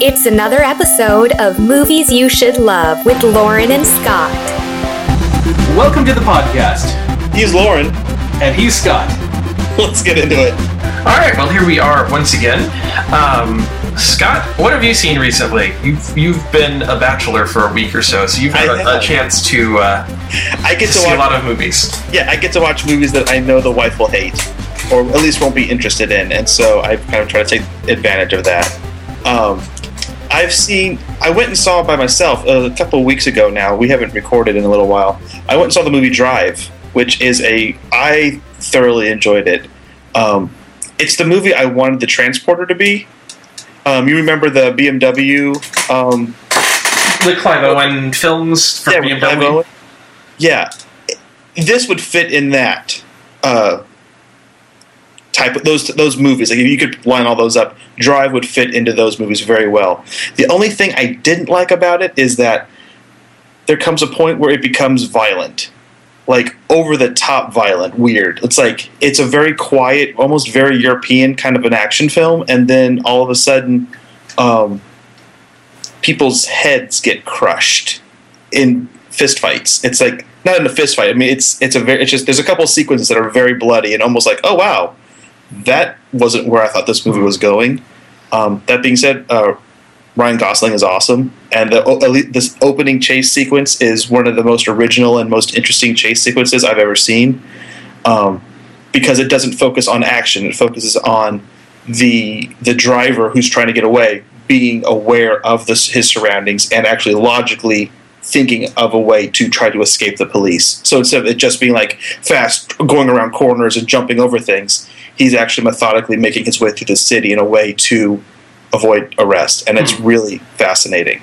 It's another episode of Movies You Should Love with Lauren and Scott. Welcome to the podcast. He's Lauren. And he's Scott. Let's get into it. All right, well, here we are once again. Um, Scott, what have you seen recently? You've you've been a bachelor for a week or so, so you've had a, a, chance to uh, I get to see watch, a lot of movies. Yeah, I get to watch movies that I know the wife will hate, or at least won't be interested in, and so I kind of try to take advantage of that. Um, I've seen. I went and saw by myself a couple of weeks ago. Now we haven't recorded in a little while. I went and saw the movie Drive, which is a. I thoroughly enjoyed it. Um, it's the movie I wanted the transporter to be. Um, you remember the BMW? Um, the Clive Owen films from yeah, BMW. Yeah, this would fit in that uh, type of those those movies. Like if you could line all those up, Drive would fit into those movies very well. The only thing I didn't like about it is that there comes a point where it becomes violent like over the top violent, weird. It's like it's a very quiet, almost very European kind of an action film, and then all of a sudden, um, people's heads get crushed in fistfights. It's like not in a fist fight. I mean, it's it's a very it's just there's a couple sequences that are very bloody and almost like oh wow, that wasn't where I thought this movie was going. Um, that being said, uh, Ryan Gosling is awesome, and the, this opening chase sequence is one of the most original and most interesting chase sequences I've ever seen, um, because it doesn't focus on action; it focuses on the the driver who's trying to get away being aware of this, his surroundings and actually logically thinking of a way to try to escape the police. So instead of it just being like fast going around corners and jumping over things, he's actually methodically making his way through the city in a way to avoid arrest, and it's mm. really fascinating.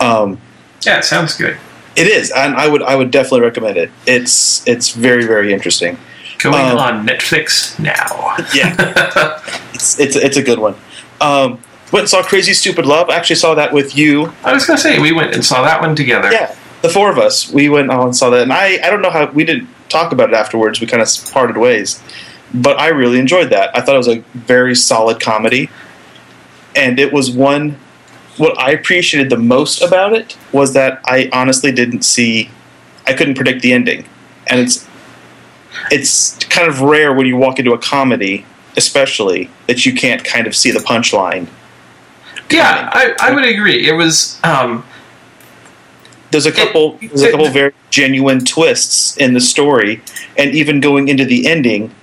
Um, yeah, it sounds good. It is, and I would I would definitely recommend it. It's it's very very interesting. Going um, on Netflix now. yeah, it's, it's it's a good one. Um, went and saw Crazy Stupid Love. I actually saw that with you. I was gonna say we went and saw that one together. Yeah, the four of us. We went and saw that, and I I don't know how we didn't talk about it afterwards. We kind of parted ways, but I really enjoyed that. I thought it was a very solid comedy and it was one. What I appreciated the most about it was that I honestly didn't see, I couldn't predict the ending, and it's it's kind of rare when you walk into a comedy, especially that you can't kind of see the punchline. Yeah, I, I would agree. It was. Um, there's a couple. It, there's a couple very genuine twists in the story, and even going into the ending,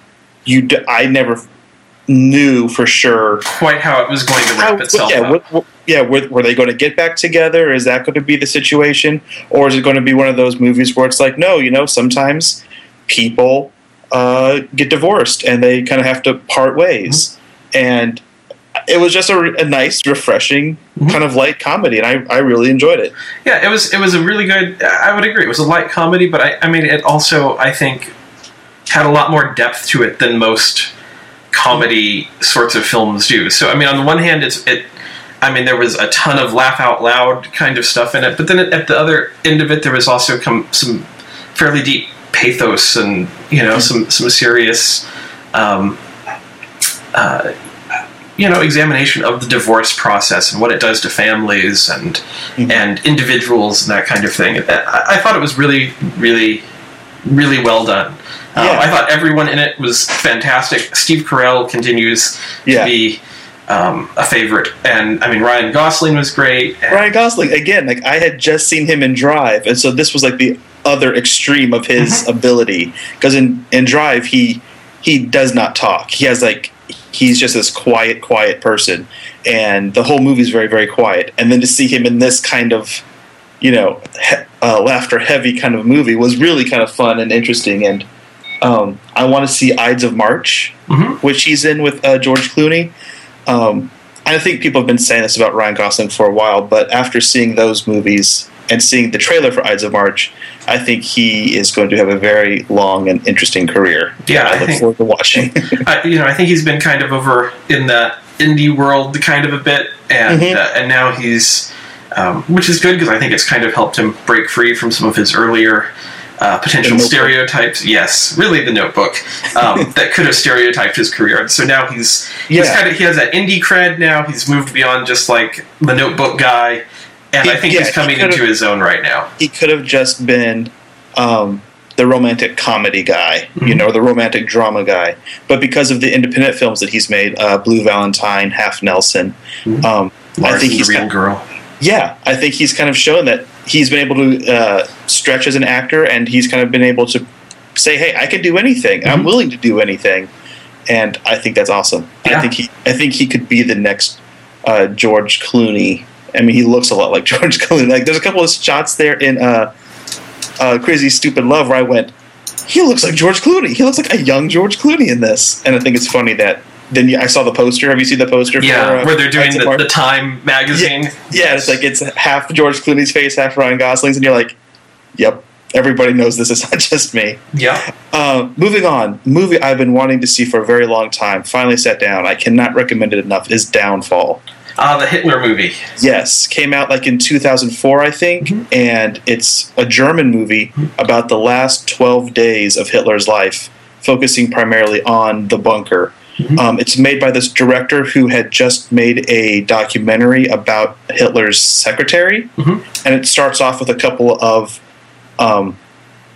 you. D- I never knew for sure quite how it was going to wrap itself yeah, up. Were, yeah, were, were, they going to get back together? Is that going to be the situation, or is it going to be one of those movies where it's like, no, you know, sometimes people uh, get divorced and they kind of have to part ways, mm-hmm. and it was just a, a nice, refreshing mm-hmm. kind of light comedy, and I, I really enjoyed it. Yeah, it was it was a really good. I would agree, it was a light comedy, but I, I mean, it also I think had a lot more depth to it than most comedy sorts of films do. So I mean, on the one hand, it's it. I mean, there was a ton of laugh out loud kind of stuff in it, but then at the other end of it, there was also come, some fairly deep pathos and you know some some serious. Um, uh, you know, examination of the divorce process and what it does to families and mm-hmm. and individuals and that kind of thing. I, I thought it was really, really, really well done. Um. I thought everyone in it was fantastic. Steve Carell continues yeah. to be um, a favorite, and I mean Ryan Gosling was great. Ryan Gosling again, like I had just seen him in Drive, and so this was like the other extreme of his mm-hmm. ability because in in Drive he he does not talk. He has like he's just this quiet, quiet person, and the whole movie is very, very quiet. And then to see him in this kind of, you know, he, uh, laughter heavy kind of movie was really kind of fun and interesting. And um, I want to see Ides of March, mm-hmm. which he's in with uh, George Clooney. Um, I think people have been saying this about Ryan Gosling for a while, but after seeing those movies and seeing the trailer for Ides of March, I think he is going to have a very long and interesting career. Yeah, I, I look think, forward to watching. I, you know, I think he's been kind of over in the indie world kind of a bit, and mm-hmm. uh, and now he's, um, which is good because I think it's kind of helped him break free from some of his earlier uh, potential stereotypes. Yes, really, the Notebook um, that could have stereotyped his career. And so now he's he's Yeah. kind of he has that indie cred now. He's moved beyond just like the Notebook guy, and He- I think yeah, he's coming could've- into his own right now. he could have just been um, the romantic comedy guy, you Mhm. know, the romantic drama guy. But because of the independent films that he's made, uh, Blue Valentine, Half Nelson, Mhm. um, I think he's real kind- girl. yeah, I think he's kind of shown that he's been able to uh, stretch as an actor, and he's kind of been able to say, "Hey, I can do anything. I'm Mhm. willing to do anything," and I think that's awesome. Yeah. I think he, I think he could be the next uh, George Clooney. I mean, he looks a lot like George Clooney. Like, there's a couple of shots there in uh, uh, Crazy Stupid Love where I went, "He looks like George Clooney. He looks like a young George Clooney in this." And I think it's funny that. Then you- I saw the poster. Have you seen the poster? Yeah, for, uh, where they're doing the, the Time magazine. yeah, it's like it's half George Clooney's face, half Ryan Gosling's, and you're like, "Yep, everybody knows this. It's not just me." yeah. Uh, moving on, movie I've been wanting to see for a very long time. Finally sat down. I cannot recommend it enough. Is Downfall. Ah, the Hitler movie. Yes, came out like in 2004, I think, Mhm. and it's a German movie about the last 12 days of Hitler's life, focusing primarily on the bunker. Mhm. Um, it's made by this director who had just made a documentary about Hitler's secretary, Mhm. and it starts off with a couple of, um,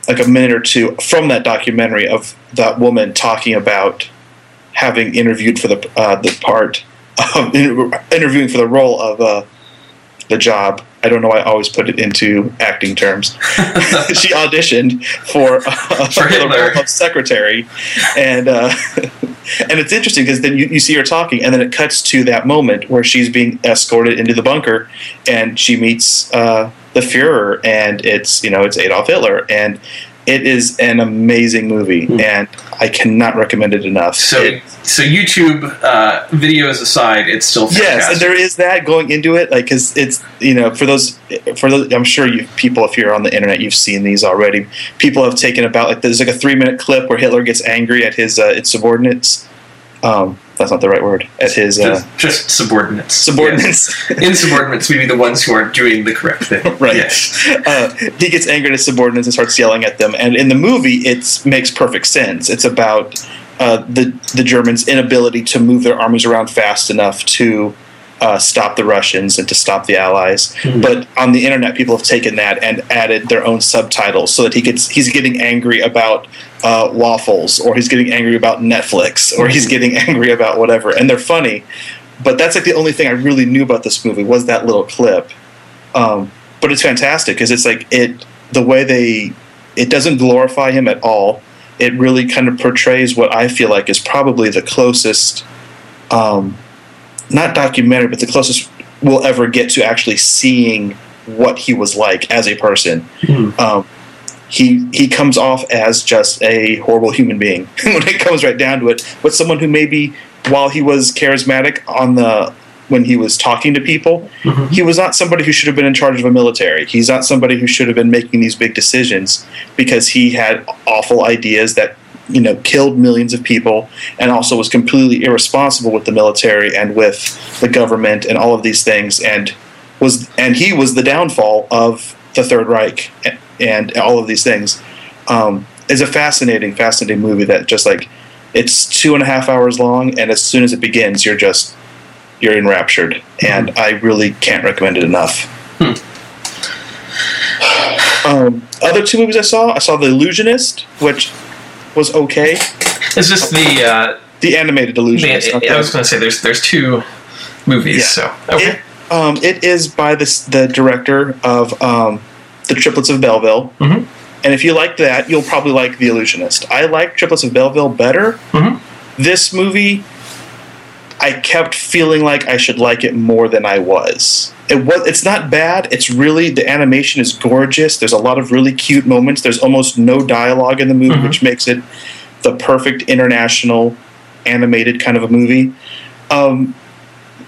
like a minute or two from that documentary of that woman talking about having interviewed for the uh, the part of interviewing for the role of uh, the job. I don't know. why I always put it into acting terms. she auditioned for, uh, For the role of secretary, and uh, and it's interesting because then you, you see her talking, and then it cuts to that moment where she's being escorted into the bunker, and she meets uh, the Führer, and it's you know it's Adolf Hitler, and it is an amazing movie, Hmm. and I cannot recommend it enough. So, It- so YouTube uh, videos aside, it's still fantastic. Yes, there is that going into it, like because it's you know for those for those I'm sure you people if you're on the internet you've seen these already. People have taken about like there's like a three minute clip where Hitler gets angry at his uh, its subordinates. Um, that's not the right word. At his uh, just, just subordinates. subordinates. Yes. Insubordinates would be the ones who aren't doing the correct thing. Right. Yes. uh, he gets angry at his subordinates and starts yelling at them. And in the movie, it makes perfect sense. It's about uh, the the Germans' inability to move their armies around fast enough to uh, stop the Russians and to stop the Allies. Mhm. But on the internet, people have taken that and added their own subtitles so that he gets he's getting angry about uh, waffles, or he's getting angry about Netflix, or he's getting angry about whatever, and they're funny. But that's like the only thing I really knew about this movie was that little clip. Um, but it's fantastic because it's like it the way they it doesn't glorify him at all. It really kind of portrays what I feel like is probably the closest, um, not documentary, but the closest we'll ever get to actually seeing what he was like as a person. Hmm. Um, he he comes off as just a horrible human being when it comes right down to it. But someone who maybe while he was charismatic on the when he was talking to people, Mhm. he was not somebody who should have been in charge of a military. He's not somebody who should have been making these big decisions because he had awful ideas that you know killed millions of people and also was completely irresponsible with the military and with the government and all of these things and was and he was the downfall of the Third Reich and, and all of these things. Um, it's a fascinating, fascinating movie that just like it's two and a half hours long, and as soon as it begins, you're just you're enraptured, and I really can't recommend it enough. um, other two movies I saw, I saw The Illusionist, which was okay. Is this the? Uh, The animated the Illusionist. not I was going to say there's there's two movies. Yeah. So okay. It, um, it is by this, the director of um, The Triplets of Belleville. Mhm. And if you like that, you'll probably like The Illusionist. I like Triplets of Belleville better. Mhm. This movie, I kept feeling like I should like it more than I was. It was. It's not bad. It's really the animation is gorgeous. There's a lot of really cute moments. There's almost no dialogue in the movie, Mhm. which makes it the perfect international animated kind of a movie. Um,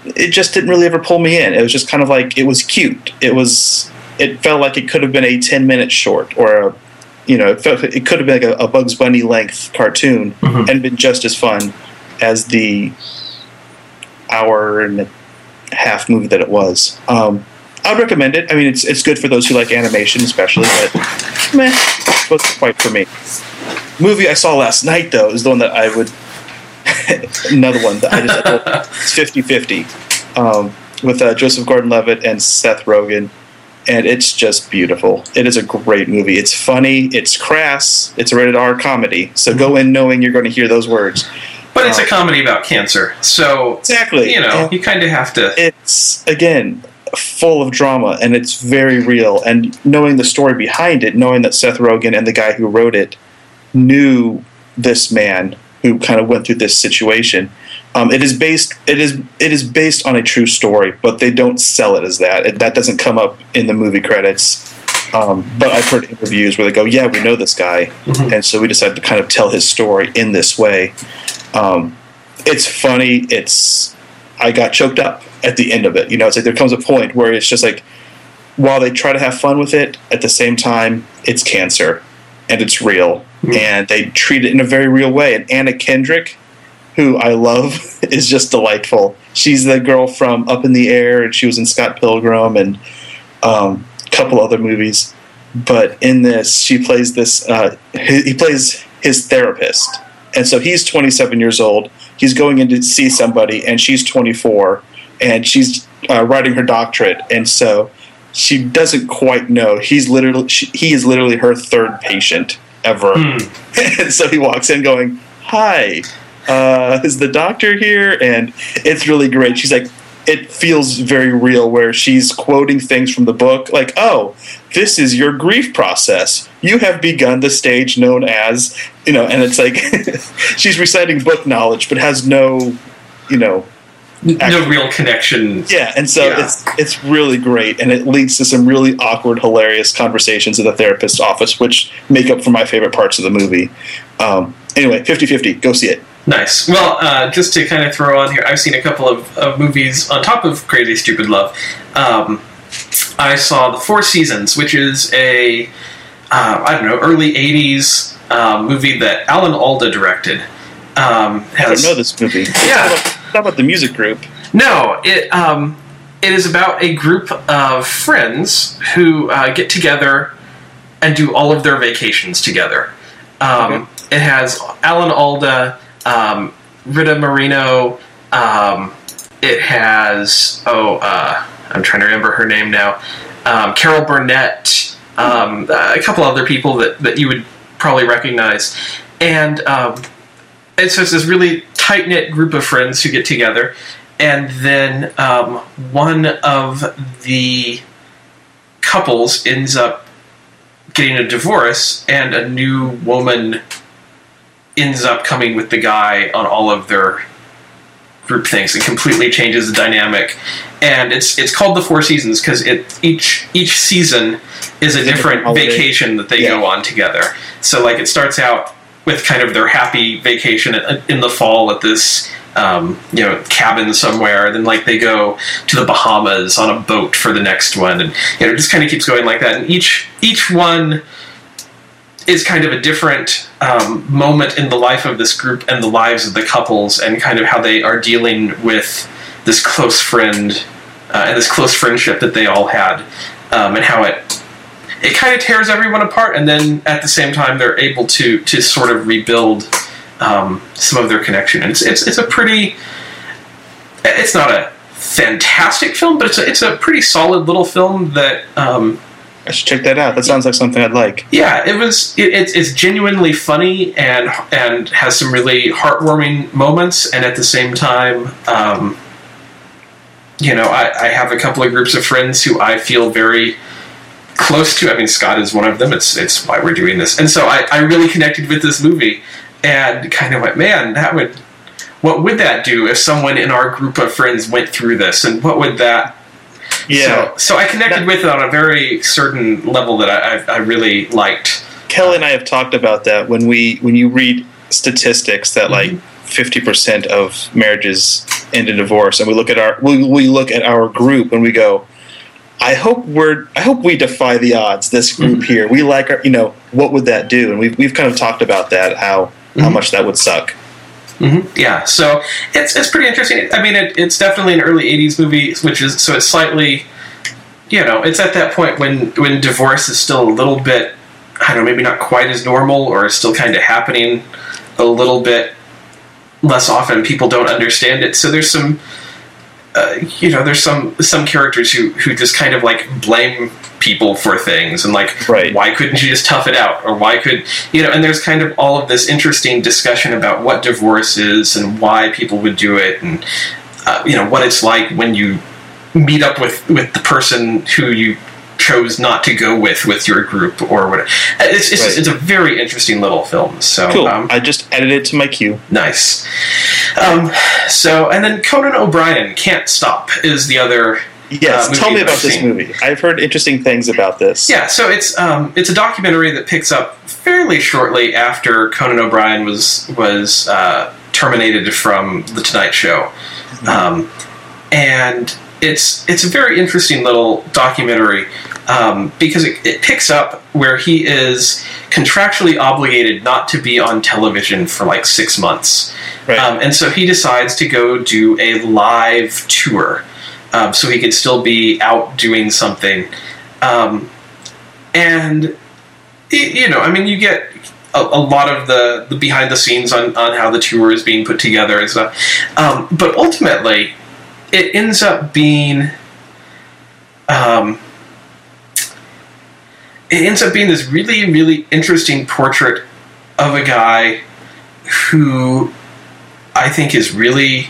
it just didn't really ever pull me in. It was just kind of like it was cute. It was. It felt like it could have been a ten minute short or a, you know, it, felt, it could have been like a, a Bugs Bunny length cartoon Mhm. and been just as fun as the hour and a half movie that it was. Um, I'd recommend it. I mean, it's it's good for those who like animation, especially. But meh. wasn't quite for me. Movie I saw last night though is the one that I would. another one that I just it's 50-50 um, with uh, Joseph Gordon-Levitt and Seth Rogen, and it's just beautiful. It is a great movie. It's funny. It's crass. It's a rated R comedy. So go in knowing you're going to hear those words. But it's a comedy about cancer, so Exactly. you know And- you kind of have to. it's again full of drama and it's very real and knowing the story behind it knowing that seth rogen and the guy who wrote it knew this man who kind of went through this situation um, it is based it is it is based on a true story but they don't sell it as that it, that doesn't come up in the movie credits um, but i've heard interviews where they go yeah we know this guy and so we decided to kind of tell his story in this way um, it's funny it's I got choked up at the end of it. You know, it's like there comes a point where it's just like, while they try to have fun with it, at the same time, it's cancer and it's real. And they treat it in a very real way. And Anna Kendrick, who I love, is just delightful. She's the girl from Up in the Air, and she was in Scott Pilgrim and um, couple other movies. But in this, she plays this, uh, he, he plays his therapist. And so he's 27 years old. He's going in to see somebody, and she's 24, and she's uh, writing her doctorate. And so she doesn't quite know. He's literally she, he is literally her third patient ever. and so he walks in going, "Hi, uh, is the doctor here?" And it's really great. She's like, it feels very real where she's quoting things from the book, like, "Oh, this is your grief process. You have begun the stage known as," you know, and it's like she's reciting book knowledge, but has no, you know, no real connection. yeah, and so Yeah. it's it's really great, and it leads to some really awkward, hilarious conversations in the therapist's office, which make up for my favorite parts of the movie. Um, anyway, 50-50, go see it. Nice. Well, uh, just to kind of throw on here, I've seen a couple of, of movies on top of Crazy Stupid Love. Um, I saw The Four Seasons, which is a uh, I don't know early '80s um, movie that Alan Alda directed. Um, I don't know this movie. Yeah. It's not about, about the music group. No, it um, it is about a group of friends who uh, get together and do all of their vacations together. Um, It has Alan Alda, um, Rita Moreno. Um, it has oh, uh, I'm trying to remember her name now. Um, Carol Burnett, um, a couple other people that, that you would probably recognize, and um, it's this really tight knit group of friends who get together, and then um, one of the couples ends up getting a divorce, and a new woman ends up coming with the guy on all of their group things. It completely changes the dynamic, and it's it's called the Four Seasons because it each each season is a different different vacation that they Yeah. go on together. So like it starts out with kind of their happy vacation in the fall at this um, you know cabin somewhere. Then like they go to the Bahamas on a boat for the next one, and you know it just kind of keeps going like that. And each each one is kind of a different um, moment in the life of this group and the lives of the couples, and kind of how they are dealing with this close friend uh, and this close friendship that they all had, um, and how it it kind of tears everyone apart, and then at the same time they're able to to sort of rebuild um, some of their connection. And it's it's it's a pretty it's not a fantastic film, but it's a, it's a pretty solid little film that um, I should check that out. That sounds like something I'd like. yeah, it was. It, it's, it's genuinely funny and and has some really heartwarming moments, and at the same time, um, you know, I, I have a couple of groups of friends who I feel very close to. I mean, Scott is one of them. It's it's why we're doing this, and so I, I really connected with this movie, and kind of went, man, that would. What would that do if someone in our group of friends went through this, and what would that Yeah. so, so I connected That- with it on a very certain level that I, I, I really liked. Kelly and I have talked about that when we when you read statistics that like Mm-hmm. fifty percent of marriages end in divorce, and we look at our we, we look at our group and we go, I hope we're I hope we defy the odds. This group Mm-hmm. here, we like our you know what would that do? And we've we've kind of talked about that how how Mhm. much that would suck. Hmm Yeah, so it's it's pretty interesting. I mean, it, it's definitely an early '80s movie, which is so it's slightly, you know, it's at that point when when divorce is still a little bit I don't know, maybe not quite as normal or is still kind of happening a little bit less often. People don't understand it, so there's some. Uh, you know, there's some some characters who who just kind of like blame people for things and like Right. why couldn't you just tough it out or why could you know and there's kind of all of this interesting discussion about what divorce is and why people would do it and uh, you know what it's like when you meet up with with the person who you chose not to go with with your group or whatever it's it's, Right. it's a very interesting little film so Cool. um, I just added it to my queue. nice um, so and then Conan O'Brien can't stop is the other Yes, uh, tell me about this movie. I've heard interesting things about this. Yeah, so it's um, it's a documentary that picks up fairly shortly after Conan O'Brien was was uh, terminated from the Tonight Show, um, and it's it's a very interesting little documentary um, because it, it picks up where he is contractually obligated not to be on television for like six months. Right. Um, and so he decides to go do a live tour um, so he could still be out doing something. Um, and, y- you know, I mean, you get a, a lot of the, the behind the scenes on, on how the tour is being put together and stuff. Um, but ultimately, it ends up being. Um, it ends up being this really, really interesting portrait of a guy who I think is really,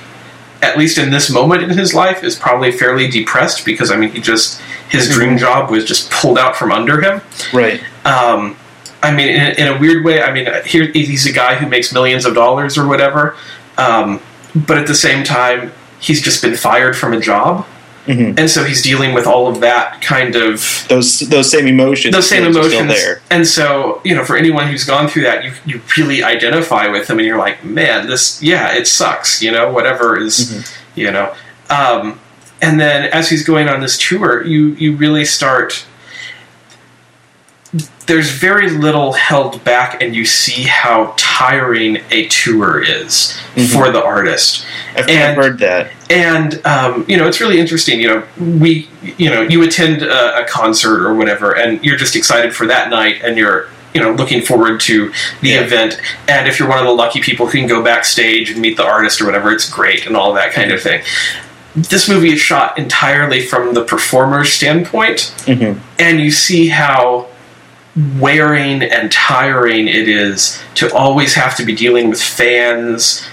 at least in this moment in his life, is probably fairly depressed because I mean he just his dream job was just pulled out from under him. Right. Um, I mean, in, in a weird way, I mean, here he's a guy who makes millions of dollars or whatever, um, but at the same time, he's just been fired from a job, Mhm. and so he's dealing with all of that kind of Those those same emotions. those same emotions there. and so you know for anyone who's gone through that you, you really identify with them and you're like man this yeah it sucks you know whatever is Mm-hmm. you know um, and then as he's going on this tour you you really start there's very little held back and you see how tiring a tour is Mm-hmm. for the artist I've, and- heard that. and um, you know it's really interesting you know we you know you attend a, a concert or whatever and you're just excited for that night and you're you know looking forward to the Yeah. event and if you're one of the lucky people who can go backstage and meet the artist or whatever it's great and all that kind of thing this movie is shot entirely from the performer's standpoint Mhm. and you see how wearing and tiring it is to always have to be dealing with fans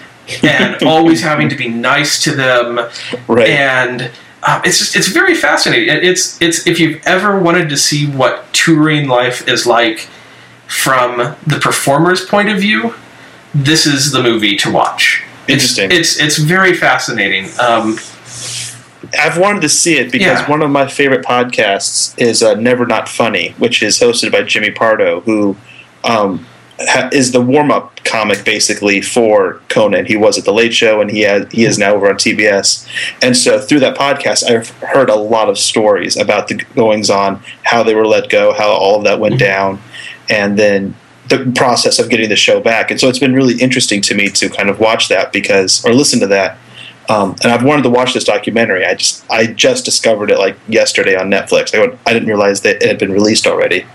and always having to be nice to them Right. and um, it's just it's very fascinating. It's it's if you've ever wanted to see what touring life is like from the performer's point of view, this is the movie to watch. Interesting. It's it's, it's very fascinating. Um, I've wanted to see it because Yeah. one of my favorite podcasts is uh, Never Not Funny, which is hosted by Jimmy Pardo, who um, ha- is the warm up comic basically for Conan. He was at the Late Show, and he has, he is now over on TBS. And so through that podcast, I've heard a lot of stories about the goings on, how they were let go, how all of that went down, and then the process of getting the show back. And so it's been really interesting to me to kind of watch that because or listen to that. Um, and I've wanted to watch this documentary. I just I just discovered it like yesterday on Netflix. I, went- I didn't realize that it had been released already.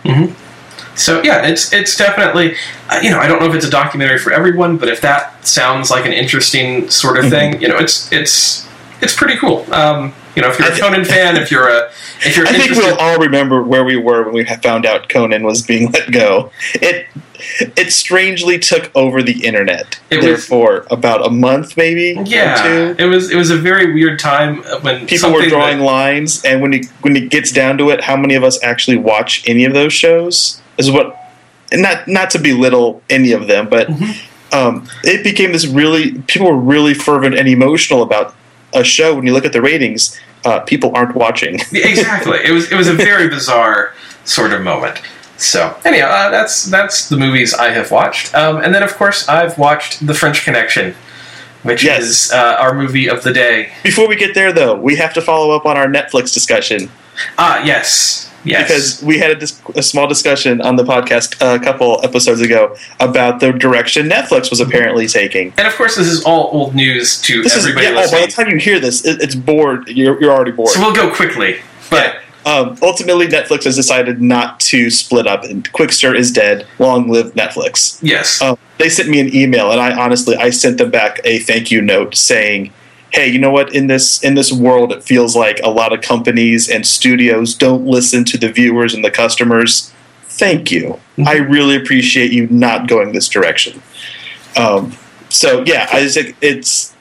so yeah, it's it's definitely uh, you know I don't know if it's a documentary for everyone, but if that sounds like an interesting sort of thing, you know it's it's it's pretty cool. Um, you know, if you're a Conan fan, if you're a if you're I think we'll all remember where we were when we found out Conan was being let go. It it strangely took over the internet. It was- Therefore, about a month maybe. yeah, two. it was it was a very weird time when People were drawing that- lines, and when it when it gets down to it, how many of us actually watch any of those shows? Is what, and not not to belittle any of them, but Mm-hmm. um, it became this really people were really fervent and emotional about a show. When you look at the ratings, uh, people aren't watching. exactly. It was it was a very bizarre sort of moment. So anyhow, uh, that's that's the movies I have watched, um, and then of course I've watched The French Connection, which Yes. is uh, our movie of the day. Before we get there, though, we have to follow up on our Netflix discussion Ah, yes, yes. because we had a, dis- a small discussion on the podcast a couple episodes ago about the direction Netflix was apparently taking. and of course, this is all old news to This is everybody yeah, oh, by the time you hear this, it, it's bored. You're, you're already bored. so we'll go quickly, but um, ultimately, Netflix has decided not to split up, and Qwikster is dead. Long live Netflix. Yes. Um, they sent me an email, and I honestly I sent them back a thank you note saying, "Hey, you know what? In this in this world, it feels like a lot of companies and studios don't listen to the viewers and the customers. Thank you. I really appreciate you not going this direction." Um, so yeah, I just, it's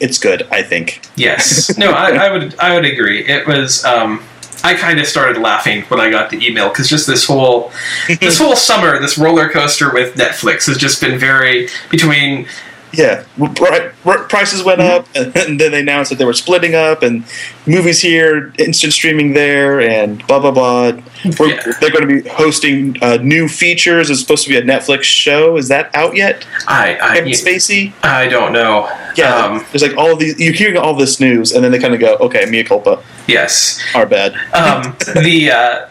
it's good. I think. Yes. No, I, I would I would agree. It was um I kind of started laughing when I got the email because just this whole this whole summer, this roller coaster with Netflix has just been very between Yeah, r- r- prices went up, and then they announced that they were splitting up, and movies here, instant streaming there, and blah blah blah. We're, Yeah. They're going to be hosting uh, new features. It's supposed to be a Netflix show. Is that out yet? I I Kevin Spacey. I don't know. Yeah, Um, there's like all these. You're hearing all this news, and then they kind of go, "Okay, mea culpa, yes. our bad." um, the uh,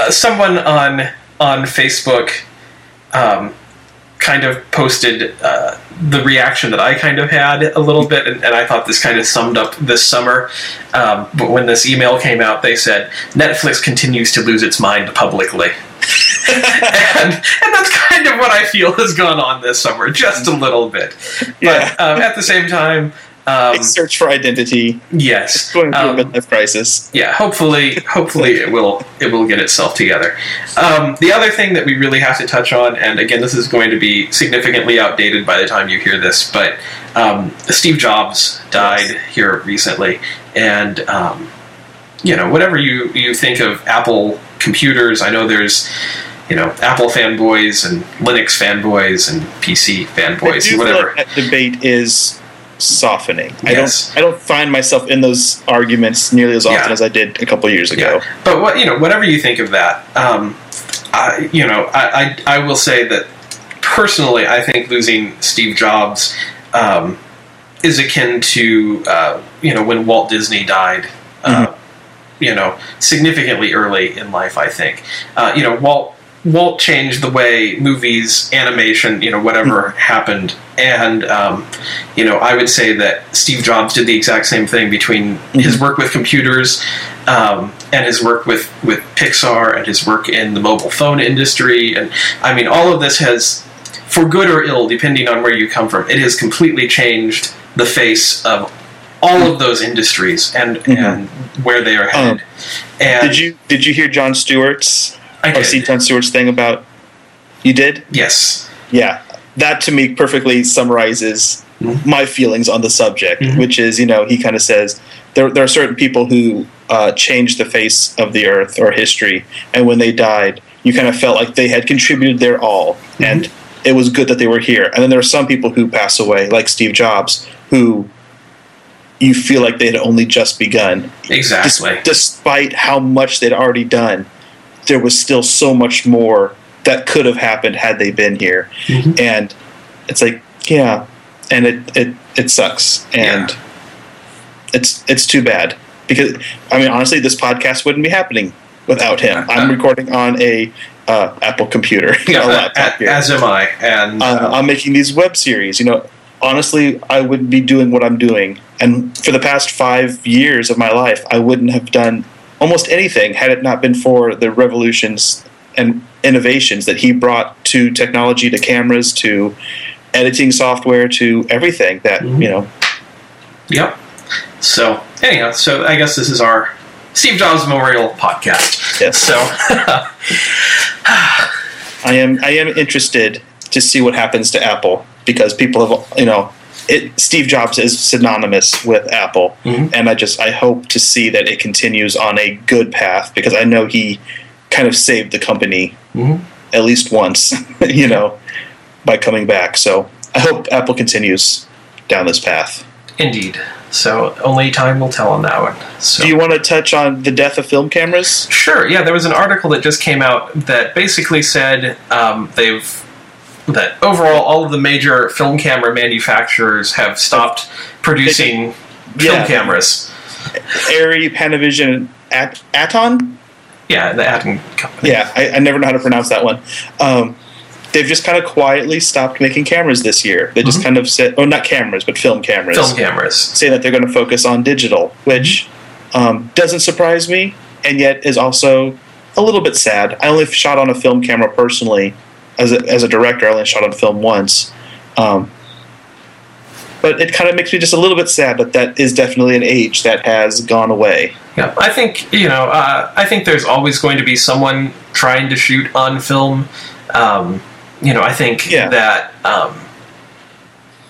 uh, someone on on Facebook um, kind of posted uh, the reaction that I kind of had a little bit, and, and I thought this kind of summed up this summer. Um, but when this email came out, they said Netflix continues to lose its mind publicly. and, and that's kind of what I feel has gone on this summer, just a little bit. Yeah. But um, at the same time, um, It's search for identity, yes, it's going through um, a midlife crisis. yeah hopefully hopefully it will it will get itself together. Um, the other thing that we really have to touch on and again this is going to be significantly outdated by the time you hear this but um, steve jobs died here recently and um, you know whatever you you think of apple computers i know there's you know apple fanboys and linux fanboys and pc fanboys and whatever. like that debate is softening. I Yes. don't. I don't find myself in those arguments nearly as often Yeah. as I did a couple years ago. Yeah. But what you know, whatever you think of that, um, I, you know, I, I I will say that personally, I think losing Steve Jobs um, is akin to uh, you know when Walt Disney died. Uh, you know, significantly early in life. I think uh, you know Walt. Walt changed the way movies, animation, you know, whatever happened, and um, you know, I would say that Steve Jobs did the exact same thing between his work with computers um, and his work with with Pixar and his work in the mobile phone industry, and I mean, all of this has, for good or ill, depending on where you come from, it has completely changed the face of all of those industries and and where they are headed. and Did you Did you hear Jon Stewart's I or see Jon Stewart's thing about? You did? Yes. Yeah, that to me perfectly summarizes Mhm. my feelings on the subject, Mhm. which is, you know, he kind of says there, there are certain people who uh, changed the face of the earth or history, and when they died, you kind of felt like they had contributed their all, and it was good that they were here. And then there are some people who pass away, like Steve Jobs, who you feel like they had only just begun. Des- Exactly. despite how much they'd already done, there was still so much more that could have happened had they been here. Mhm. And it's like, yeah, and it it, it sucks, and Yeah. it's it's too bad because I mean, honestly, this podcast wouldn't be happening without him. I'm recording on a uh, Apple computer, Yeah, a laptop here. as am I. And Uh, I'm making these web series. You know, honestly, I wouldn't be doing what I'm doing. And for the past five years of my life, I wouldn't have done almost anything had it not been for the revolutions and innovations that he brought to technology, to cameras, to editing software, to everything that, Mhm. you know. Yep. So anyhow, so I guess this is our Steve Jobs Memorial podcast. Yes. So I am I am interested to see what happens to Apple because people have you know it, Steve Jobs is synonymous with Apple, Mhm. and I just I hope to see that it continues on a good path because I know he kind of saved the company Mhm. at least once, you know, by coming back. So I hope Apple continues down this path. indeed. So only time will tell on that one. So Do you want to touch on the death of film cameras? Sure. Yeah, there was an article that just came out that basically said um, they've that overall all of the major film camera manufacturers have stopped producing film Yeah. cameras. Arri, Panavision, At- Aaton? Yeah, the Atom company. Yeah, I, I never know how to pronounce that one. Um, they've just kind of quietly stopped making cameras this year. They just Mhm. kind of said, oh, not cameras, but film cameras. Film cameras. Saying that they're going to focus on digital, which um, doesn't surprise me and yet is also a little bit sad. I only shot on a film camera personally. As a, as a director, I only shot on film once. Um, but it kind of makes me just a little bit sad that that is definitely an age that has gone away. Yeah, I think you know. Uh, I think there's always going to be someone trying to shoot on film. Um, you know, I think Yeah. that um,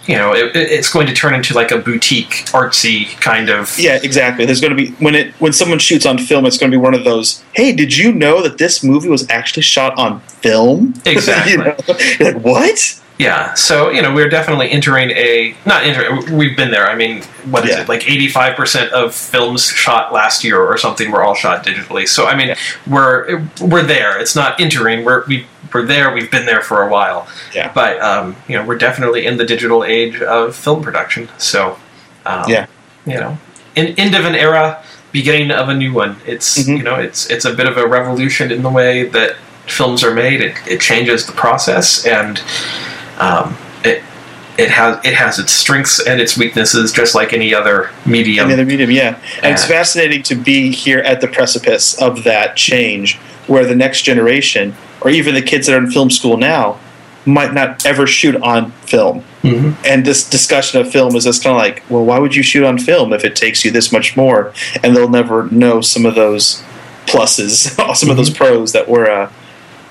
you know it, it- it's going to turn into like a boutique artsy kind of. Yeah, exactly. There's going to be when it when someone shoots on film, it's going to be one of those. Hey, did you know that this movie was actually shot on film? Exactly. you know? You're like what? Yeah, so you know we're definitely entering a not entering. We've been there. I mean, what is Yeah. it? Like eighty five percent of films shot last year or something were all shot digitally. So I mean, Yeah. we're we're there. It's not entering. We're we we're there. We've been there for a while. Yeah. But um, you know, we're definitely in the digital age of film production. So um, Yeah. you know, in, end of an era, beginning of a new one. It's Mhm. you know, it's it's a bit of a revolution in the way that films are made. It, it changes the process, and um, it it has it has its strengths and its weaknesses, just like any other medium. Any other medium, yeah. And it's fascinating to be here at the precipice of that change, where the next generation, or even the kids that are in film school now, might not ever shoot on film. Mhm. And this discussion of film is just kind of like, well, why would you shoot on film if it takes you this much more? And they'll never know some of those pluses, some of those pros that were uh,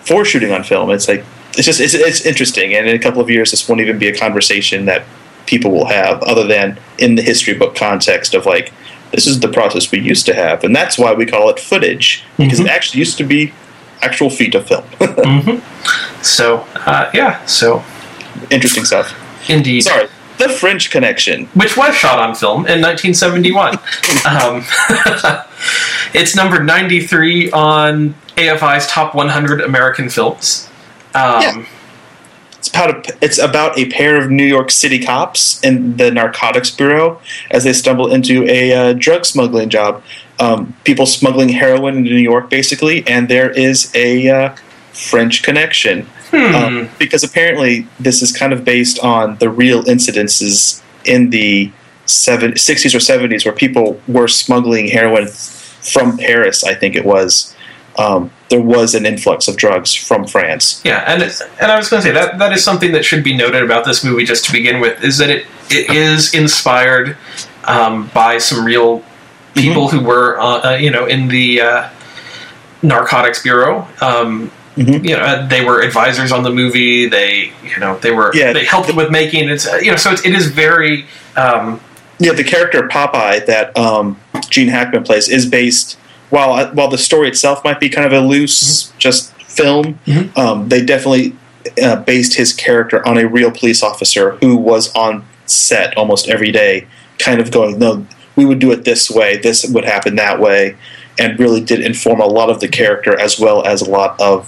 for shooting on film. It's like it's just it's, it's interesting, and in a couple of years, this won't even be a conversation that people will have, other than in the history book context of like this is the process we used to have, and that's why we call it footage because it actually used to be actual feet of film. hmm So uh, yeah, so interesting stuff. indeed. Sorry, the French Connection. which was shot on film in 1971. um, it's number 93 on AFI's top 100 American films. Um, Yeah. It's about a, it's about a pair of New York City cops in the narcotics bureau as they stumble into a uh, drug smuggling job. Um, people smuggling heroin into New York, basically, and there is a uh, French connection hmm. um, because apparently this is kind of based on the real incidences in the seven, 60s or 70s where people were smuggling heroin from Paris, I think it was. Um, there was an influx of drugs from France. Yeah, and and I was going to say that that is something that should be noted about this movie just to begin with is that it it is inspired um, by some real people who were uh, uh, you know in the uh, narcotics bureau. Um, Mhm. You know, uh, they were advisors on the movie. They you know they were Yeah. they helped with making it. You know, so it's, it is very. Um, Yeah, the character Popeye that um, Gene Hackman plays is based. While while the story itself might be kind of a loose, just film, Mhm. um, they definitely uh, based his character on a real police officer who was on set almost every day, kind of going, "No, we would do it this way. This would happen that way," and really did inform a lot of the character as well as a lot of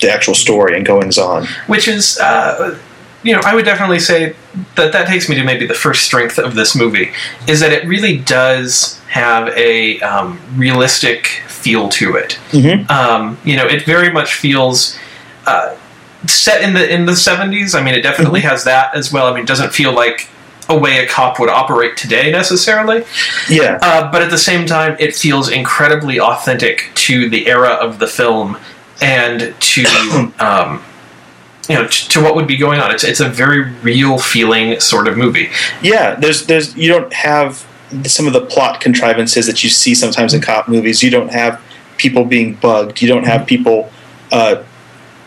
the actual story and goings on. which is uh, you know i would definitely say that that takes me to maybe the first strength of this movie is that it really does have a um, realistic feel to it. Mhm. um, you know it very much feels uh, set in the in the 70s i mean it definitely has that as well. I mean it doesn't feel like a way a cop would operate today necessarily. Yeah, uh, but at the same time, it feels incredibly authentic to the era of the film and to um, you know t- to what would be going on. It's it's a very real feeling sort of movie. yeah there's there's you don't have some of the plot contrivances that you see sometimes in cop movies. You don't have people being bugged. You don't have people uh,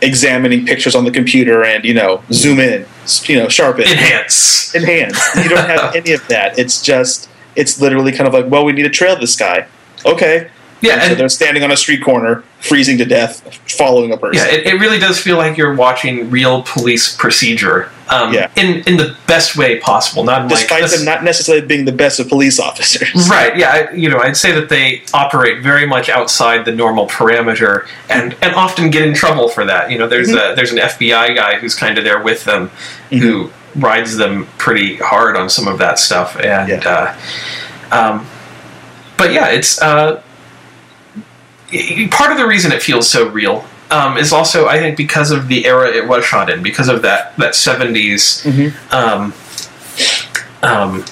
examining pictures on the computer and you know zoom in you know sharpen Enhance. enhance. You don't have any of that. It's just it's literally kind of like well we need to trail this guy. Okay Yeah, so and they're standing on a street corner freezing to death following a person yeah, it, it really does feel like you're watching real police procedure. Um, Yeah. in in the best way possible. Not despite like them not necessarily being the best of police officers Right. Yeah. I, you know, I'd say that they operate very much outside the normal parameter, and and often get in trouble for that. You know, there's a there's an FBI guy who's kind of there with them, who rides them pretty hard on some of that stuff, and Yeah. uh, um, but yeah, it's uh, part of the reason it feels so real. Um, is also, I think, because of the era it was shot in, because of that that 70s Mhm. um, um,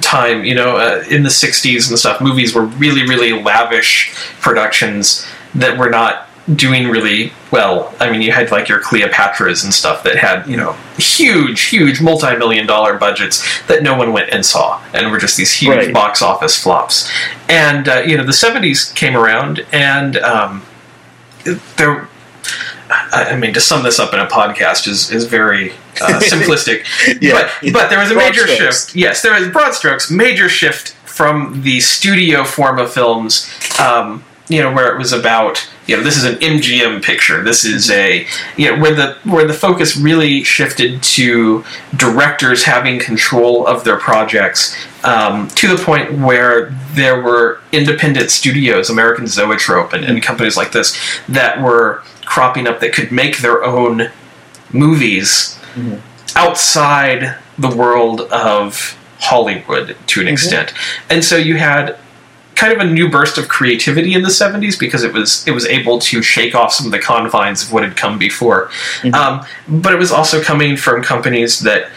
time, you know, uh, in the '60s and stuff, movies were really, really lavish productions that were not doing really well. I mean, you had like your Cleopatras and stuff that had, you know, huge, huge multi-million dollar budgets that no one went and saw, and were just these huge Right. box office flops. And uh, you know, the '70s came around, and um, there. I I mean, to sum this up in a podcast is is very uh, simplistic. Yeah. But but there was a Broad major strokes. shift. Yes, there was broad strokes, major shift from the studio form of films. Um, you know, where it was about you know this is an MGM picture. This is a you know where the where the focus really shifted to directors having control of their projects um, to the point where there were independent studios, American Zoetrope, and, and companies like this that were cropping up that could make their own movies outside the world of Hollywood to an extent. And so you had kind of a new burst of creativity in the 70s because it was it was able to shake off some of the confines of what had come before. Um, but it was also coming from companies that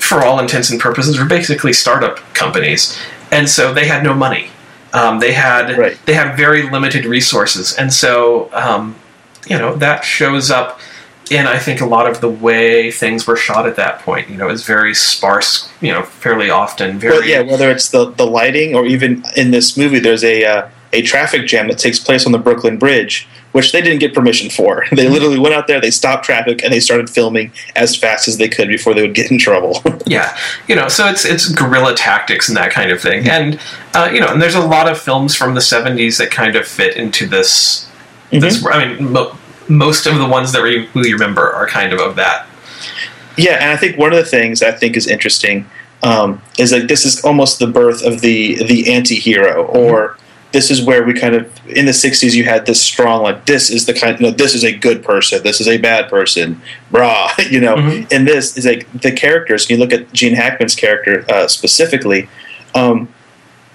for all intents and purposes were basically startup companies. And so they had no money. Um, they had Right. they had very limited resources. And so um, you know, that shows up in I think a lot of the way things were shot at that point. You know, was very sparse, you know, fairly often. Very But yeah, whether it's the the lighting or even in this movie, there's a uh, a traffic jam that takes place on the Brooklyn Bridge, which they didn't get permission for. They literally went out there, they stopped traffic, and they started filming as fast as they could before they would get in trouble. Yeah, you know, so it's it's guerrilla tactics and that kind of thing, and uh, you know, and there's a lot of films from the '70s that kind of fit into this. This, I mean, mo- most of the ones that we, we remember are kind of of that. Yeah, and I think one of the things I think is interesting um, is that this is almost the birth of the the anti-hero, or this is where we kind of in the '60s you had this strong like this is the kind you know this is a good person, this is a bad person, brah, you know. Mhm. And this is like the characters. You look at Gene Hackman's character uh, specifically. Um,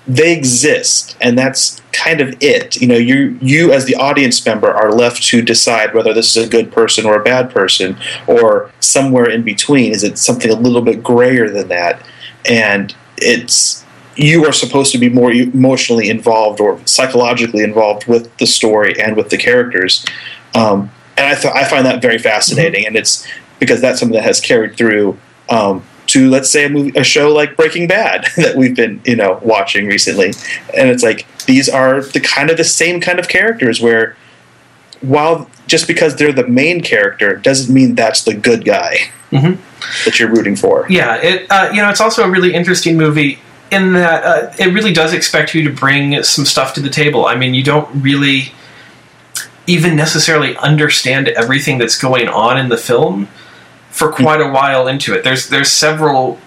they exist and that's kind of it. You know you you as the audience member are left to decide whether this is a good person or a bad person or somewhere in between. Is it something a little bit grayer than that? And it's you are supposed to be more emotionally involved or psychologically involved with the story and with the characters. Um, and I, th- I find that very fascinating and it's because that's something that has carried through um, to let's say a movie a show like Breaking Bad that we've been you know watching recently and it's like these are the kind of the same kind of characters where while just because they're the main character doesn't mean that's the good guy Mhm. that you're rooting for Yeah, it uh, you know it's also a really interesting movie in that uh, it really does expect you to bring some stuff to the table. I mean, you don't really even necessarily understand everything that's going on in the film for quite a while into it. There's there's several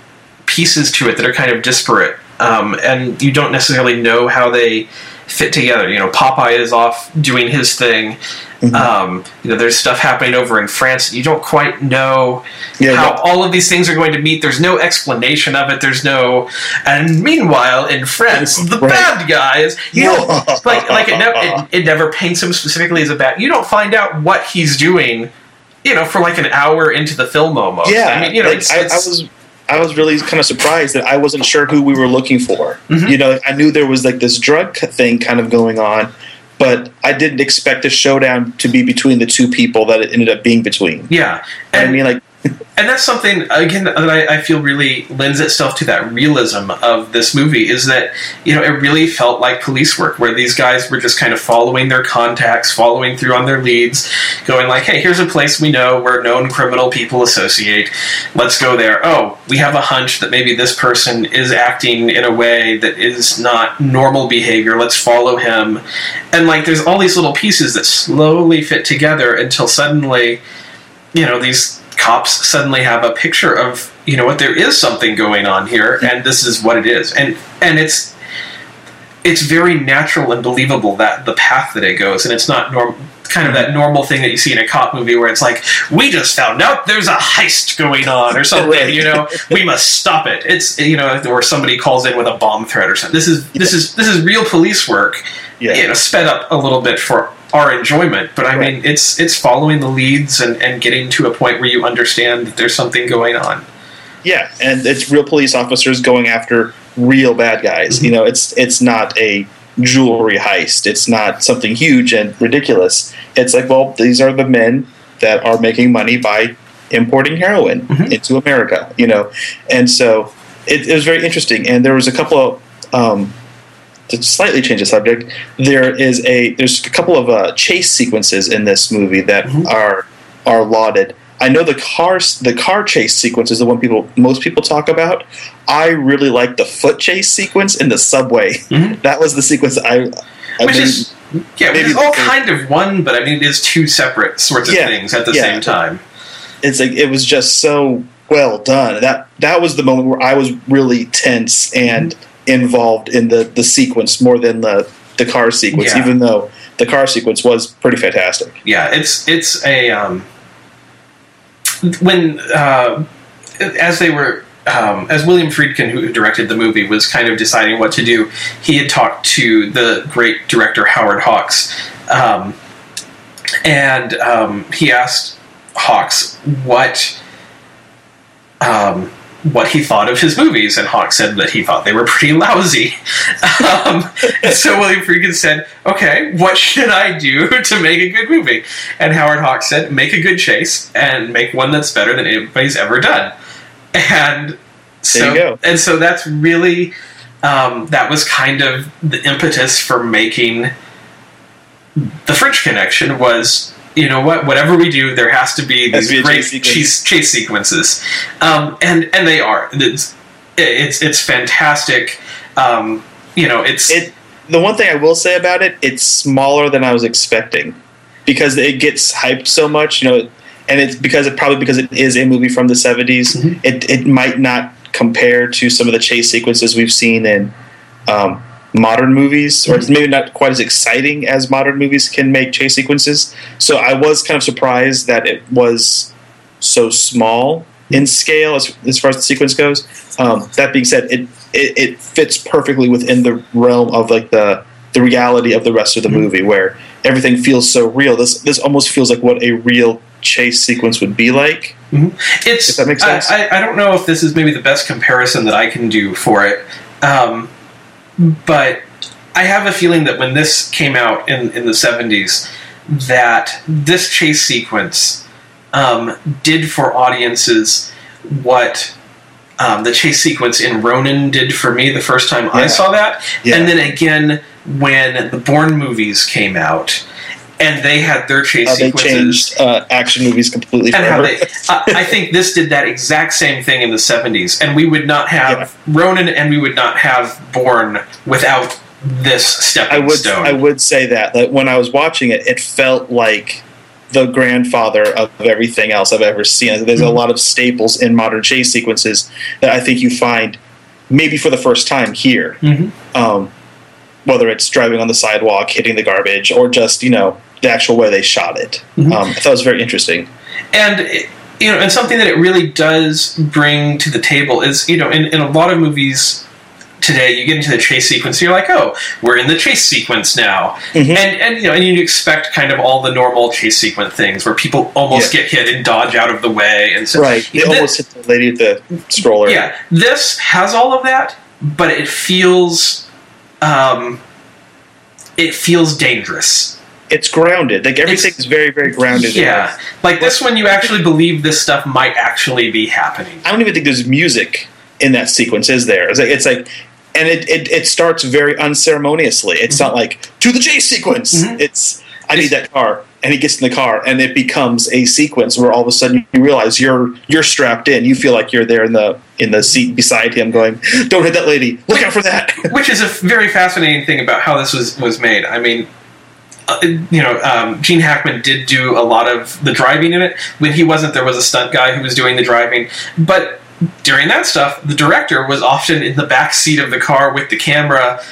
pieces to it that are kind of disparate, um, and you don't necessarily know how they fit together. You know, Popeye is off doing his thing. Um, you know, there's stuff happening over in France. You don't quite know Yeah, how yeah. all of these things are going to meet. There's no explanation of it. There's no. And meanwhile, in France, the Right. bad guys. You don't like like it, never it, it never paints him specifically as a bad. You don't find out what he's doing. You know, for like an hour into the film almost. yeah I mean, you know, like, it's, I, I was I was really kind of surprised that I wasn't sure who we were looking for. Mhm. You know, I knew there was like this drug thing kind of going on, but I didn't expect a showdown to be between the two people that it ended up being between. yeah. and, I mean, like, and that's something again that I, I feel really lends itself to that realism of this movie is that you know it really felt like police work where these guys were just kind of following their contacts following through on their leads going like hey here's a place we know where known criminal people associate. Let's go there. Oh we have a hunch that maybe this person is acting in a way that is not normal behavior. Let's follow him. And like there's all these little pieces that slowly fit together until suddenly you know these cops suddenly have a picture of you know what there is something going on here and this is what it is. And and it's it's very natural and believable that the path that it goes and it's not norm kind of that normal thing that you see in a cop movie where it's like we just found out there's a heist going on or something you know? We must stop it. It's you know or somebody calls in with a bomb threat or something. This is this is this is real police work yeah. you know sped up a little bit for our enjoyment but i Right. mean it's it's following the leads and, and getting to a point where you understand that there's something going on Yeah, and it's real police officers going after real bad guys. You know, it's it's not a jewelry heist. It's not something huge and ridiculous. It's like, well, these are the men that are making money by importing heroin into America. You know, and so it, it was very interesting. And there was a couple of um, to slightly change the subject, there is a there's a couple of uh, chase sequences in this movie that are are lauded. I know the car the car chase sequence is the one people most people talk about. I really like the foot chase sequence in the subway. Mhm. That was the sequence I. I Which mean, is yeah, which is all kind of one, but I mean it is two separate sorts of Yeah, things at the yeah. same time. it's like it was just so well done. That that was the moment where I was really tense and involved in the the sequence more than the the car sequence, Yeah. even though the car sequence was pretty fantastic. yeah, it's it's a um, when uh, as they were um, as William Friedkin, who directed the movie, was kind of deciding what to do. He had talked to the great director Howard Hawks, um, and um, he asked Hawks what. What he thought of his movies, and Hawks said that he thought they were pretty lousy. Um, and so William Friedkin said, "Okay, what should I do to make a good movie?" And Howard Hawks said, "Make a good chase and make one that's better than anybody's ever done." And so, There you go. and so that's really um, that was kind of the impetus for making the French Connection. Was you know what? Whatever we do, there has to be these to be great chase chase, chase sequences, um, and and they are. It's it's it's fantastic. Um, you know, it's It the one thing I will say about it, it's smaller than I was expecting because it gets hyped so much, you know, and it's because it probably because it is a movie from the 70s. Mhm. It it might not compare to some of the chase sequences we've seen in um, modern movies, or maybe not quite as exciting as modern movies can make chase sequences. So I was kind of surprised that it was so small in scale as, as far as the sequence goes. Um, that being said, it, it it fits perfectly within the realm of like the the reality of the rest of the movie, where everything feels so real. This this almost feels like what a real chase sequence would be like. it's If that makes I- sense. I, I, don't know if this is maybe the best comparison that I can do for it, um, but I have a feeling that when this came out in in the seventies, that this chase sequence um, did for audiences what. Um, the chase sequence in Ronin did for me the first time I saw that, Yeah. and then again when the Bourne movies came out, and they had their chase How they sequences changed uh, action movies completely and how they I, I think this did that exact same thing in the 70s and we would not have Ronin and we would not have Bourne without this stepping I would stone I would say that that when I was watching it, it felt like the grandfather of everything else I've ever seen. There's a Mhm. lot of staples in modern chase sequences that I think you find maybe for the first time here. Mhm. Um, whether it's driving on the sidewalk, hitting the garbage, or just you know the actual way they shot it. Mhm. Um, I thought it was very interesting. and it- you know and something that it really does bring to the table is you know in, in a lot of movies today you get into the chase sequence you're like oh we're in the chase sequence now Mhm. and and you know and you expect kind of all the normal chase sequence things where people almost Yeah. get hit and dodge out of the way and so Right, they Thi- almost hit the lady with the stroller. yeah this has all of that but it feels um it feels dangerous it's grounded. Like everything It's- is very, very grounded. yeah like this one you actually believe this stuff might actually be happening I don't even think there's music in that sequence, is there? It's like, it's like and it, it, it starts very unceremoniously. It's not like to the chase sequence. Mhm. It's I need that car, and he gets in the car, and it becomes a sequence where all of a sudden you realize you're you're strapped in. You feel like you're there in the in the seat beside him, going, "Don't hit that lady! Look out for that!" which is a very fascinating thing about how this was was made. I mean, uh, you know, um, Gene Hackman did do a lot of the driving in it. When he wasn't, there was a stunt guy who was doing the driving. But during that stuff, the director was often in the back seat of the car with the camera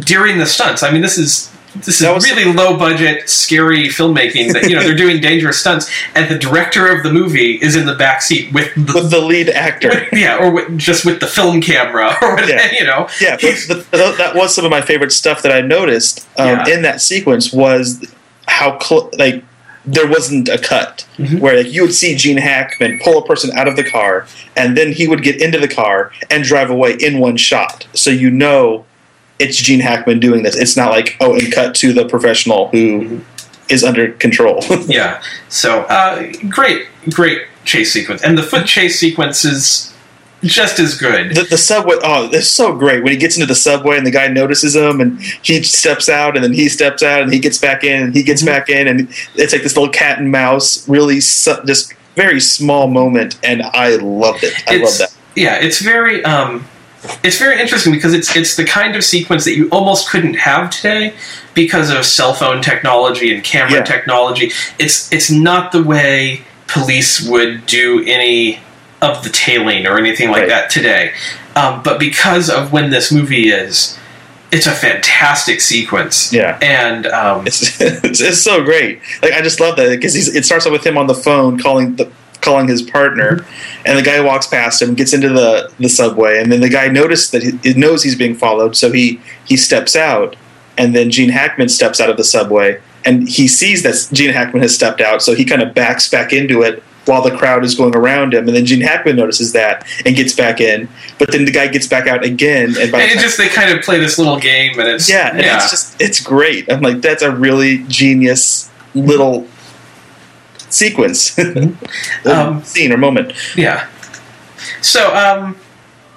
during the stunts. I mean, this is. This is was- really low budget, scary filmmaking. That you know they're doing dangerous stunts, and the director of the movie is in the back seat with the with the lead actor. yeah, or with, just with the film camera, or whatever, Yeah. you know. Yeah, but the, that was some of my favorite stuff that I noticed um, Yeah. in that sequence was how cl- like there wasn't a cut Mhm. where like, you would see Gene Hackman pull a person out of the car, and then he would get into the car and drive away in one shot. So you know it's Gene Hackman doing this. It's not like oh, and cut to the professional who is under control. Yeah. So uh, great, great chase sequence, and the foot chase sequence is just as good. the, the subway oh it's so great when he gets into the subway and the guy notices him and he steps out and then he steps out and he gets back in and he gets Mhm. back in and it's like this little cat and mouse really su- just very small moment and i loved it i love that Yeah, it's very um, it's very interesting because it's it's the kind of sequence that you almost couldn't have today because of cell phone technology and camera Yeah. technology. It's it's not the way police would do any of the tailing or anything like Right. that today. Um, but because of when this movie is, it's a fantastic sequence. Yeah. and um, it's, it's, it's so great like i just love that because it starts off with him on the phone calling the calling his partner and the guy walks past him gets into the, the subway and then the guy notices that he, he knows he's being followed so he he steps out and then gene hackman steps out of the subway and he sees that gene hackman has stepped out so he kind of backs back into it while the crowd is going around him and then gene hackman notices that and gets back in but then the guy gets back out again and by the it time- just they kind of play this little game, and it's yeah, and it's just it's great. I'm like, that's a really genius little sequence, Um, scene or moment. Yeah. So, um,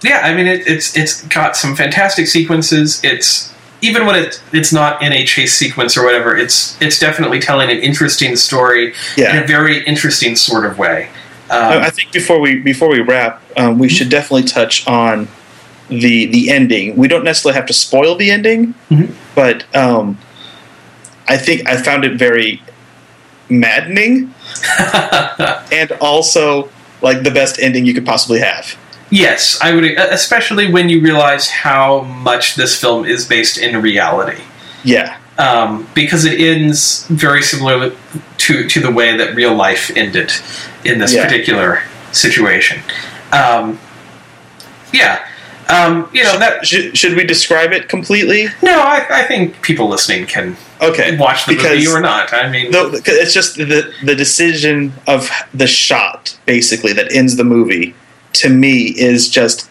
yeah, I mean, it, it's it's got some fantastic sequences. It's even when it it's not in a chase sequence or whatever. It's it's definitely telling an interesting story in a very interesting sort of way. Um, I think before we before we wrap, um, we should definitely touch on the the ending. We don't necessarily have to spoil the ending, Mhm. but um, I think I found it very maddening and also like the best ending you could possibly have. yes, I would, especially when you realize how much this film is based in reality. Yeah, um, because it ends very similar to to the way that real life ended in this Yeah. particular situation. Um, yeah, um, you know that. should, should we describe it completely? No, I, I think people listening can Okay, watch the because movie or not. I mean, because it's just the the decision of the shot basically that ends the movie. To me, is just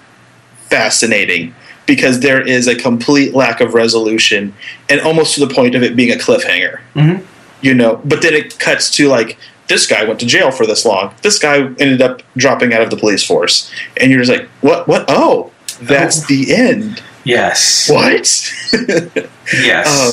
fascinating because there is a complete lack of resolution and almost to the point of it being a cliffhanger. Mhm. You know, but then it cuts to like this guy went to jail for this long. This guy ended up dropping out of the police force, and you're just like, what? What? Oh, that's Oh. the end. yes, What? yes, Uh,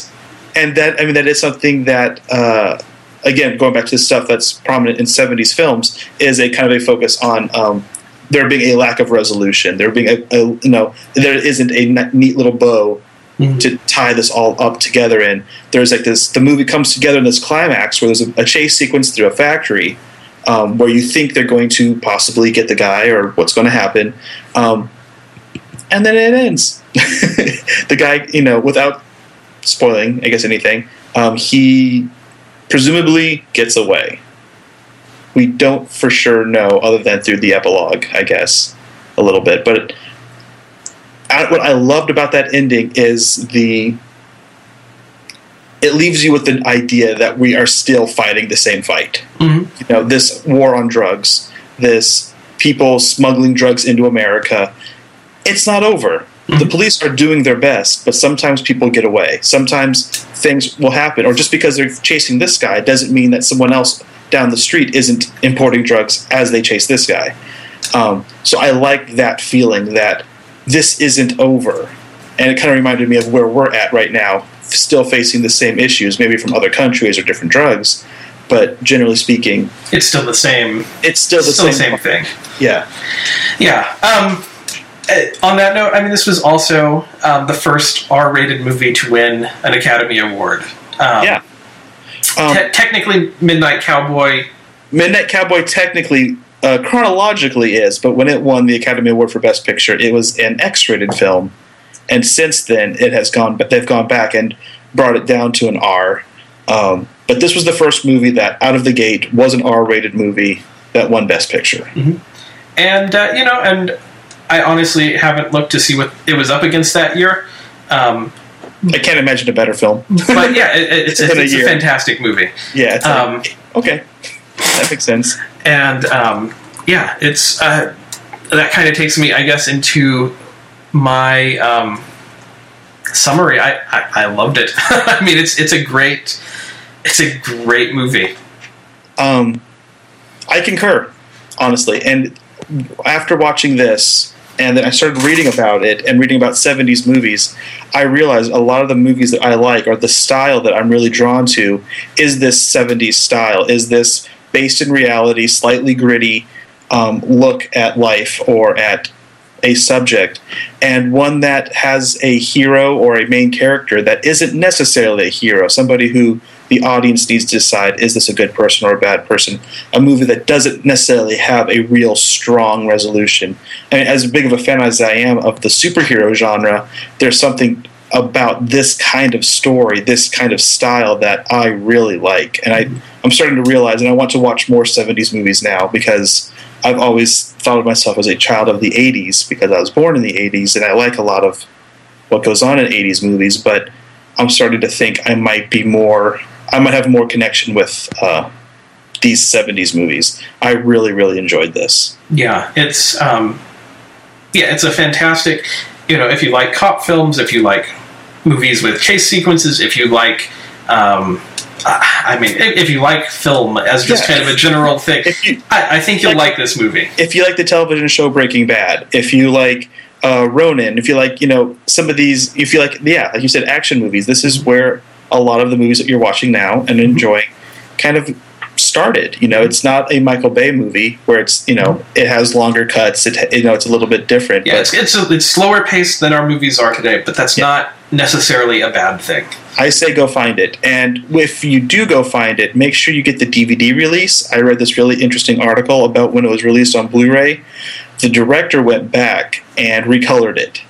and that I mean that is something that uh, again going back to the stuff that's prominent in '70s films is a kind of a focus on um, there being a lack of resolution. There being a, a you know there isn't a neat little bow Mhm. to tie this all up together in. There's like this the movie comes together in this climax where there's a, a chase sequence through a factory. Um, where you think they're going to possibly get the guy or what's going to happen, um, and then it ends. the guy, you know, without spoiling, I guess anything, um, he presumably gets away. We don't for sure know, other than through the epilogue, I guess, a little bit. But I, what I loved about that ending is the. It leaves you with the idea that we are still fighting the same fight. Mhm. You know, this war on drugs, this people smuggling drugs into America, it's not over. The police are doing their best, but sometimes people get away. Sometimes things will happen, or just because they're chasing this guy doesn't mean that someone else down the street isn't importing drugs as they chase this guy. Um, so I like that feeling that this isn't over, and it kind of reminded me of where we're at right now, still facing the same issues, maybe from other countries or different drugs, but generally speaking, it's still the same. it's still the still same. the same thing. Yeah, Yeah. Um, on that note, I mean, this was also um, the first R-rated movie to win an Academy Award. Um, Yeah. um, te- technically, Midnight Cowboy. Midnight Cowboy technically, uh, chronologically is, but when it won the Academy Award for Best Picture, it was an X-rated film, and since then it has gone. But they've gone back and brought it down to an R. Um, but this was the first movie that, out of the gate, was an R-rated movie that won Best Picture. and uh, you know, and I honestly haven't looked to see what it was up against that year. Um, I can't imagine a better film. but yeah, it, it- it's, It's a it's a fantastic movie. Yeah, it's Um, Okay, that makes sense. and um, yeah, it's uh, that kind of takes me, I guess, into my um, summary. I, I, I loved it. I mean, it's it's a great it's a great movie. Um, I concur, honestly. And after watching this, and then I started reading about it and reading about 70s movies, I realized a lot of the movies that I like or the style that I'm really drawn to. Is this 70s style, is this based in reality, slightly gritty um, look at life or at a subject, and one that has a hero or a main character that isn't necessarily a hero, somebody who the audience needs to decide is this a good person or a bad person. A movie that doesn't necessarily have a real strong resolution. And as big of a fan as I am of the superhero genre, there's something about this kind of story, this kind of style that I really like. And I, mm-hmm. I'm starting to realize, and I want to watch more 70s movies now because I've always thought of myself as a child of the 80s because I was born in the 80s and I like a lot of what goes on in 80s movies, but I'm starting to think I might be more, I might have more connection with uh, these 70s movies. I really, really enjoyed this. Yeah, it's um, yeah, it's a fantastic. You know, if you like cop films, if you like movies with chase sequences, if you like. Um, I mean, if you like film as just Yeah. kind of a general thing, you- I, I think you'll like- like this movie. if you like the television show Breaking Bad, if you like uh, Ronin, if you like, you know, some of these, if you like, yeah, like you said, action movies, this is where a lot of the movies that you're watching now and mm-hmm. enjoying kind of started. You know, it's not a Michael Bay movie where it's, you know, mm-hmm. it has longer cuts. It, you know, it's a little bit different. Yeah, it's it's, a, it's slower paced than our movies are today, but that's Yeah. not necessarily a bad thing. I say go find it. And if you do go find it, make sure you get the DVD release. I read this really interesting article about when it was released on Blu ray. The director went back and recolored it.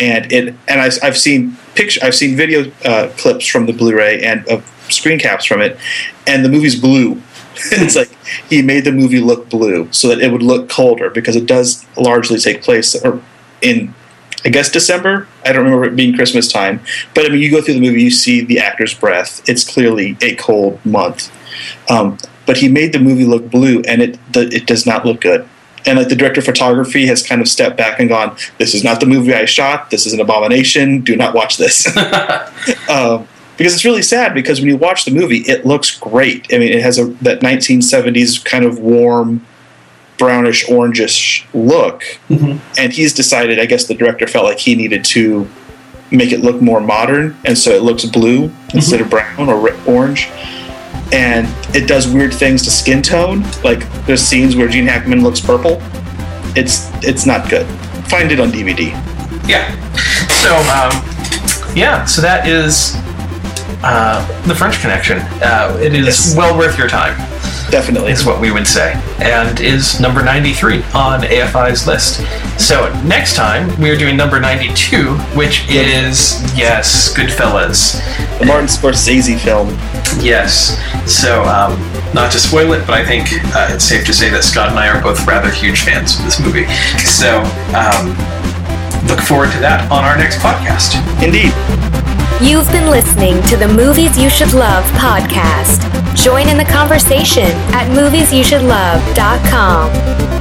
And it and I, I've seen picture, I've seen video uh, clips from the Blu-ray and of screen caps from it, and the movie's blue. it's like he made the movie look blue so that it would look colder because it does largely take place or in I guess December. I don't remember it being Christmas time. But I mean, you go through the movie, you see the actor's breath. It's clearly a cold month. Um, but he made the movie look blue, and it it does not look good. And like the director of photography has kind of stepped back and gone, "This is not the movie I shot. This is an abomination. Do not watch this." um, because it's really sad. Because when you watch the movie, it looks great. I mean, it has a that 1970s kind of warm, brownish orangish look and he's decided i guess the director felt like he needed to make it look more modern and so it looks blue instead of brown or orange and it does weird things to skin tone like there's scenes where gene hackman looks purple it's it's not good find it on dvd Yeah. So, um, yeah, so that is uh, the French Connection. Uh, it is Yes. well worth your time, definitely is what we would say, and is number 93 on AFI's list. So, next time we are doing number 92, which is, yes, Goodfellas. the martin scorsese film Yes. So, um, not to spoil it, but I think uh, it's safe to say that Scott and I are both rather huge fans of this movie. So, um, look forward to that on our next podcast. indeed You've been listening to the Movies You Should Love podcast. Join in the conversation at moviesyoushouldlove.com.